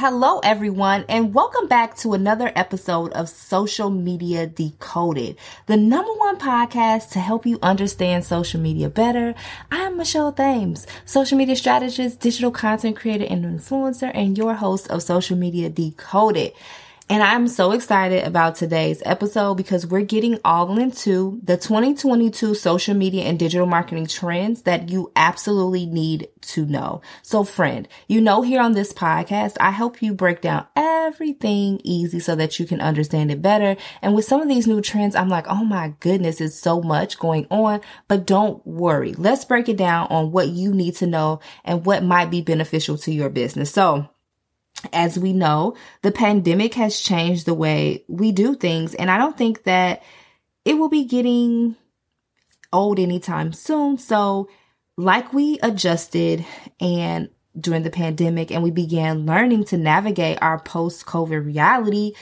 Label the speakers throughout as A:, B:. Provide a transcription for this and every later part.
A: Hello, everyone, and welcome back to another episode of Social Media Decoded, the number one podcast to help you understand social media better. I'm Michelle Thames, social media strategist, digital content creator, and influencer, and your host of Social Media Decoded. And I'm so excited about today's episode because we're getting all into the 2022 social media and digital marketing trends that you absolutely need to know. So friend, you know, here on this podcast, I help you break down everything easy so that you can understand it better. And with some of these new trends, I'm like, oh my goodness, it's so much going on, but don't worry. Let's break it down on what you need to know and what might be beneficial to your business. So as we know, the pandemic has changed the way we do things. And I don't think that it will be getting old anytime soon. So, like we adjusted and during the pandemic and we began learning to navigate our post COVID reality,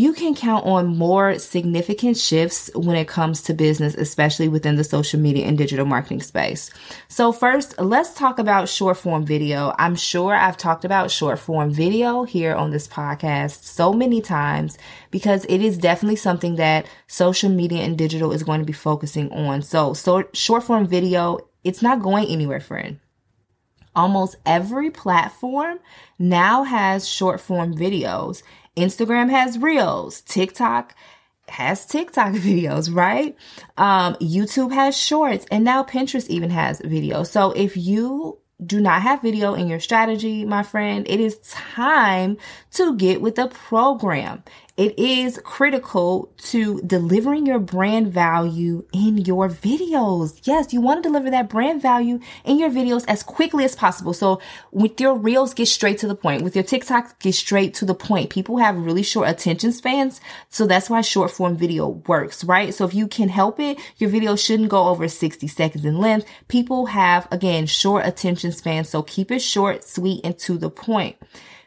A: you can count on more significant shifts when it comes to business, especially within the social media and digital marketing space. So first, let's talk about short form video. I'm sure I've talked about short form video here on this podcast so many times because it is definitely something that social media and digital is going to be focusing on. So, so short form video, it's not going anywhere, friend almost every platform now has short form videos Instagram has reels, TikTok has TikTok videos, right? Um, YouTube has shorts, and now Pinterest even has video. So if you do not have video in your strategy, my friend, it is time to get with the program. It is critical to delivering your brand value in your videos. Yes, you want to deliver that brand value in your videos as quickly as possible. So with your reels, get straight to the point. With your TikTok, get straight to the point. People have really short attention spans. So that's why short form video works, right? So if you can help it, your video shouldn't go over 60 seconds in length. People have, again, short attention spans. So keep it short, sweet, and to the point.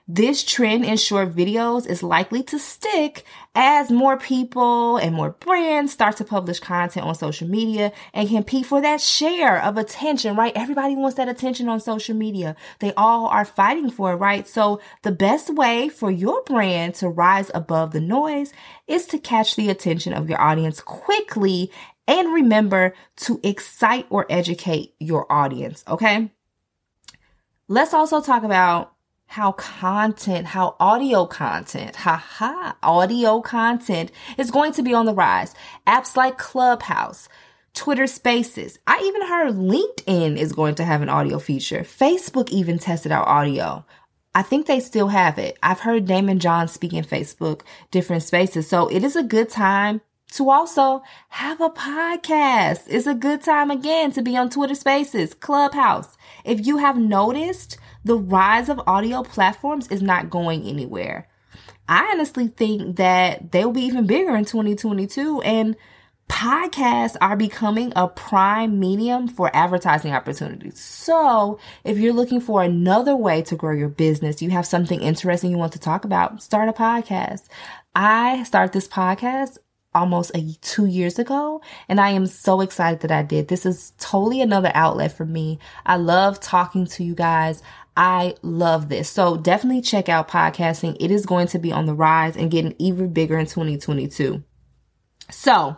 A: This trend in short videos is likely to stick as more people and more brands start to publish content on social media and compete for that share of attention, right? Everybody wants that attention on social media. They all are fighting for it, right? So the best way for your brand to rise above the noise is to catch the attention of your audience quickly and remember to excite or educate your audience, okay? Let's also talk about how content, how audio content, haha, audio content is going to be on the rise. Apps like Clubhouse, Twitter Spaces. I even heard LinkedIn is going to have an audio feature. Facebook even tested out audio. I think they still have it. I've heard Daymond John speak in Facebook different spaces. So it is a good time to also have a podcast. It's a good time again to be on Twitter Spaces, Clubhouse. If you have noticed, the rise of audio platforms is not going anywhere. I honestly think that they will be even bigger in 2022 and podcasts are becoming a prime medium for advertising opportunities. So if you're looking for another way to grow your business, you have something interesting you want to talk about, start a podcast. I started this podcast almost a two years ago and I am so excited that I did. This is totally another outlet for me. I love talking to you guys. I love this. So definitely check out podcasting. It is going to be on the rise and getting even bigger in 2022. So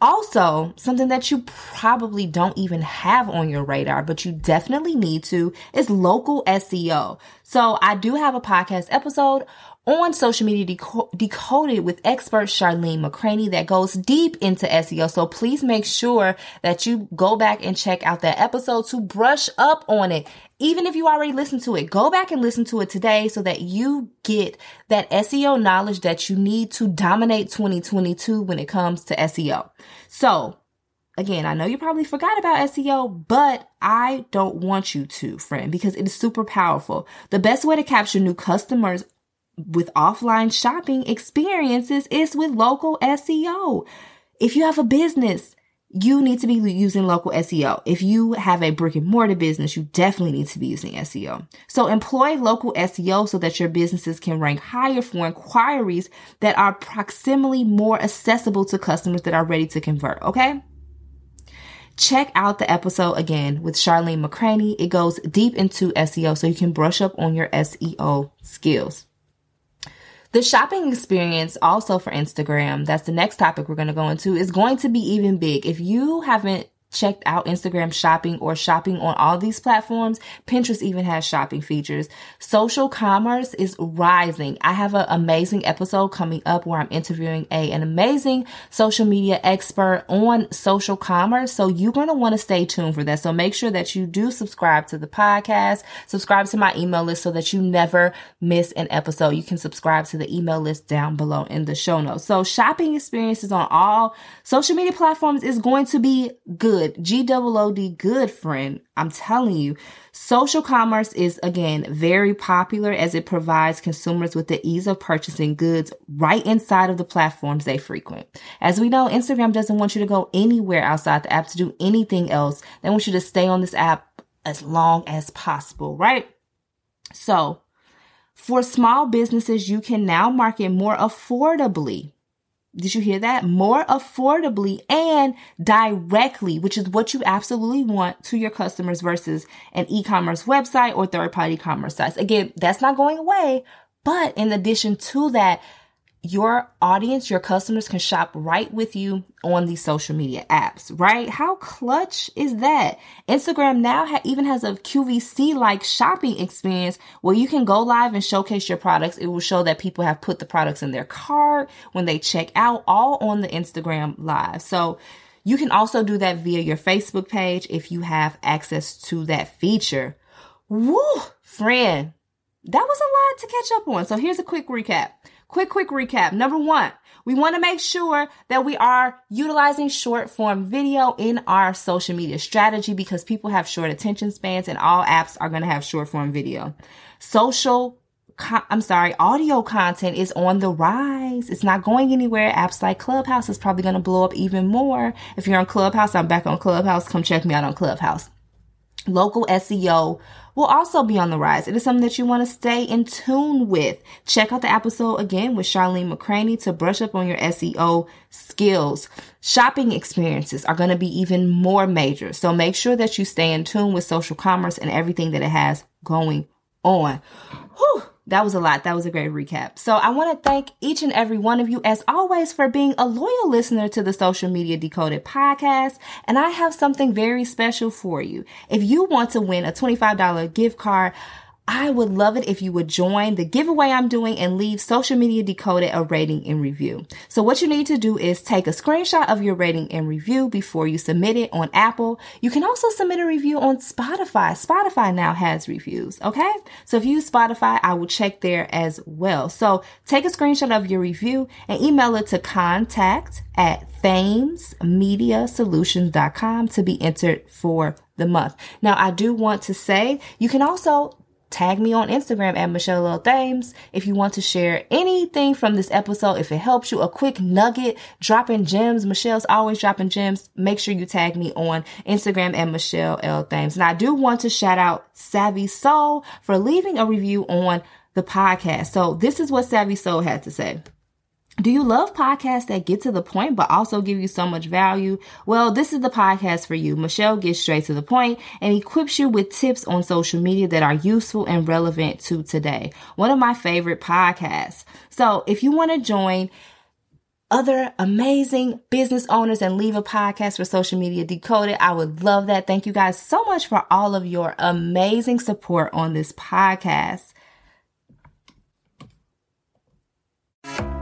A: also, something that you probably don't even have on your radar, but you definitely need to is local SEO. So I do have a podcast episode on social media Deco- decoded with expert Charlene McCraney that goes deep into SEO. So please make sure that you go back and check out that episode to brush up on it. Even if you already listened to it, go back and listen to it today so that you get that SEO knowledge that you need to dominate 2022 when it comes to SEO. So again, I know you probably forgot about SEO, but I don't want you to, friend, because it is super powerful. The best way to capture new customers with offline shopping experiences is with local SEO. If you have a business, you need to be using local SEO. If you have a brick and mortar business, you definitely need to be using SEO. So employ local SEO so that your businesses can rank higher for inquiries that are proximally more accessible to customers that are ready to convert. Okay. Check out the episode again with Charlene McCraney. It goes deep into SEO so you can brush up on your SEO skills. The shopping experience also for Instagram, that's the next topic we're going to go into, is going to be even big. If you haven't checked out Instagram shopping or shopping on all these platforms. Pinterest even has shopping features. Social commerce is rising. I have an amazing episode coming up where I'm interviewing a, an amazing social media expert on social commerce. So you're going to want to stay tuned for that. So make sure that you do subscribe to the podcast, subscribe to my email list so that you never miss an episode. You can subscribe to the email list down below in the show notes. So shopping experiences on all social media platforms is going to be good good, G double O D good friend. I'm telling you, social commerce is again very popular as it provides consumers with the ease of purchasing goods right inside of the platforms they frequent. As we know, Instagram doesn't want you to go anywhere outside the app to do anything else. They want you to stay on this app as long as possible, right? So, for small businesses, you can now market more affordably did you hear that? More affordably and directly, which is what you absolutely want to your customers versus an e-commerce website or third party commerce sites. Again, that's not going away. But in addition to that, your audience, your customers can shop right with you on these social media apps, right? How clutch is that? Instagram now ha- even has a QVC like shopping experience where you can go live and showcase your products. It will show that people have put the products in their cart when they check out, all on the Instagram live. So you can also do that via your Facebook page if you have access to that feature. Woo, friend, that was a lot to catch up on. So here's a quick recap. Quick, quick recap. Number one, we want to make sure that we are utilizing short form video in our social media strategy because people have short attention spans and all apps are going to have short form video. Social I'm sorry, audio content is on the rise. It's not going anywhere. Apps like Clubhouse is probably going to blow up even more. If you're on Clubhouse, I'm back on Clubhouse. Come check me out on Clubhouse. Local SEO will also be on the rise. It is something that you want to stay in tune with. Check out the episode again with Charlene McCraney to brush up on your SEO skills. Shopping experiences are going to be even more major. So make sure that you stay in tune with social commerce and everything that it has going on. Whew that was a lot. That was a great recap. So I want to thank each and every one of you, as always, for being a loyal listener to the Social Media Decoded podcast. And I have something very special for you. If you want to win a $25 gift card, I would love it if you would join the giveaway I'm doing and leave social media decoded a rating and review. So what you need to do is take a screenshot of your rating and review before you submit it on Apple. You can also submit a review on Spotify. Spotify now has reviews. Okay. So if you use Spotify, I will check there as well. So take a screenshot of your review and email it to contact at thamesmediasolutions.com to be entered for the month. Now, I do want to say you can also Tag me on Instagram at Michelle L. Thames if you want to share anything from this episode. If it helps you, a quick nugget, dropping gems. Michelle's always dropping gems. Make sure you tag me on Instagram at Michelle L. Thames. And I do want to shout out Savvy Soul for leaving a review on the podcast. So this is what Savvy Soul had to say. Do you love podcasts that get to the point but also give you so much value? Well, this is the podcast for you. Michelle gets straight to the point and equips you with tips on social media that are useful and relevant to today. One of my favorite podcasts. So if you want to join other amazing business owners and leave a podcast for social media decoded, I would love that. Thank you guys so much for all of your amazing support on this podcast.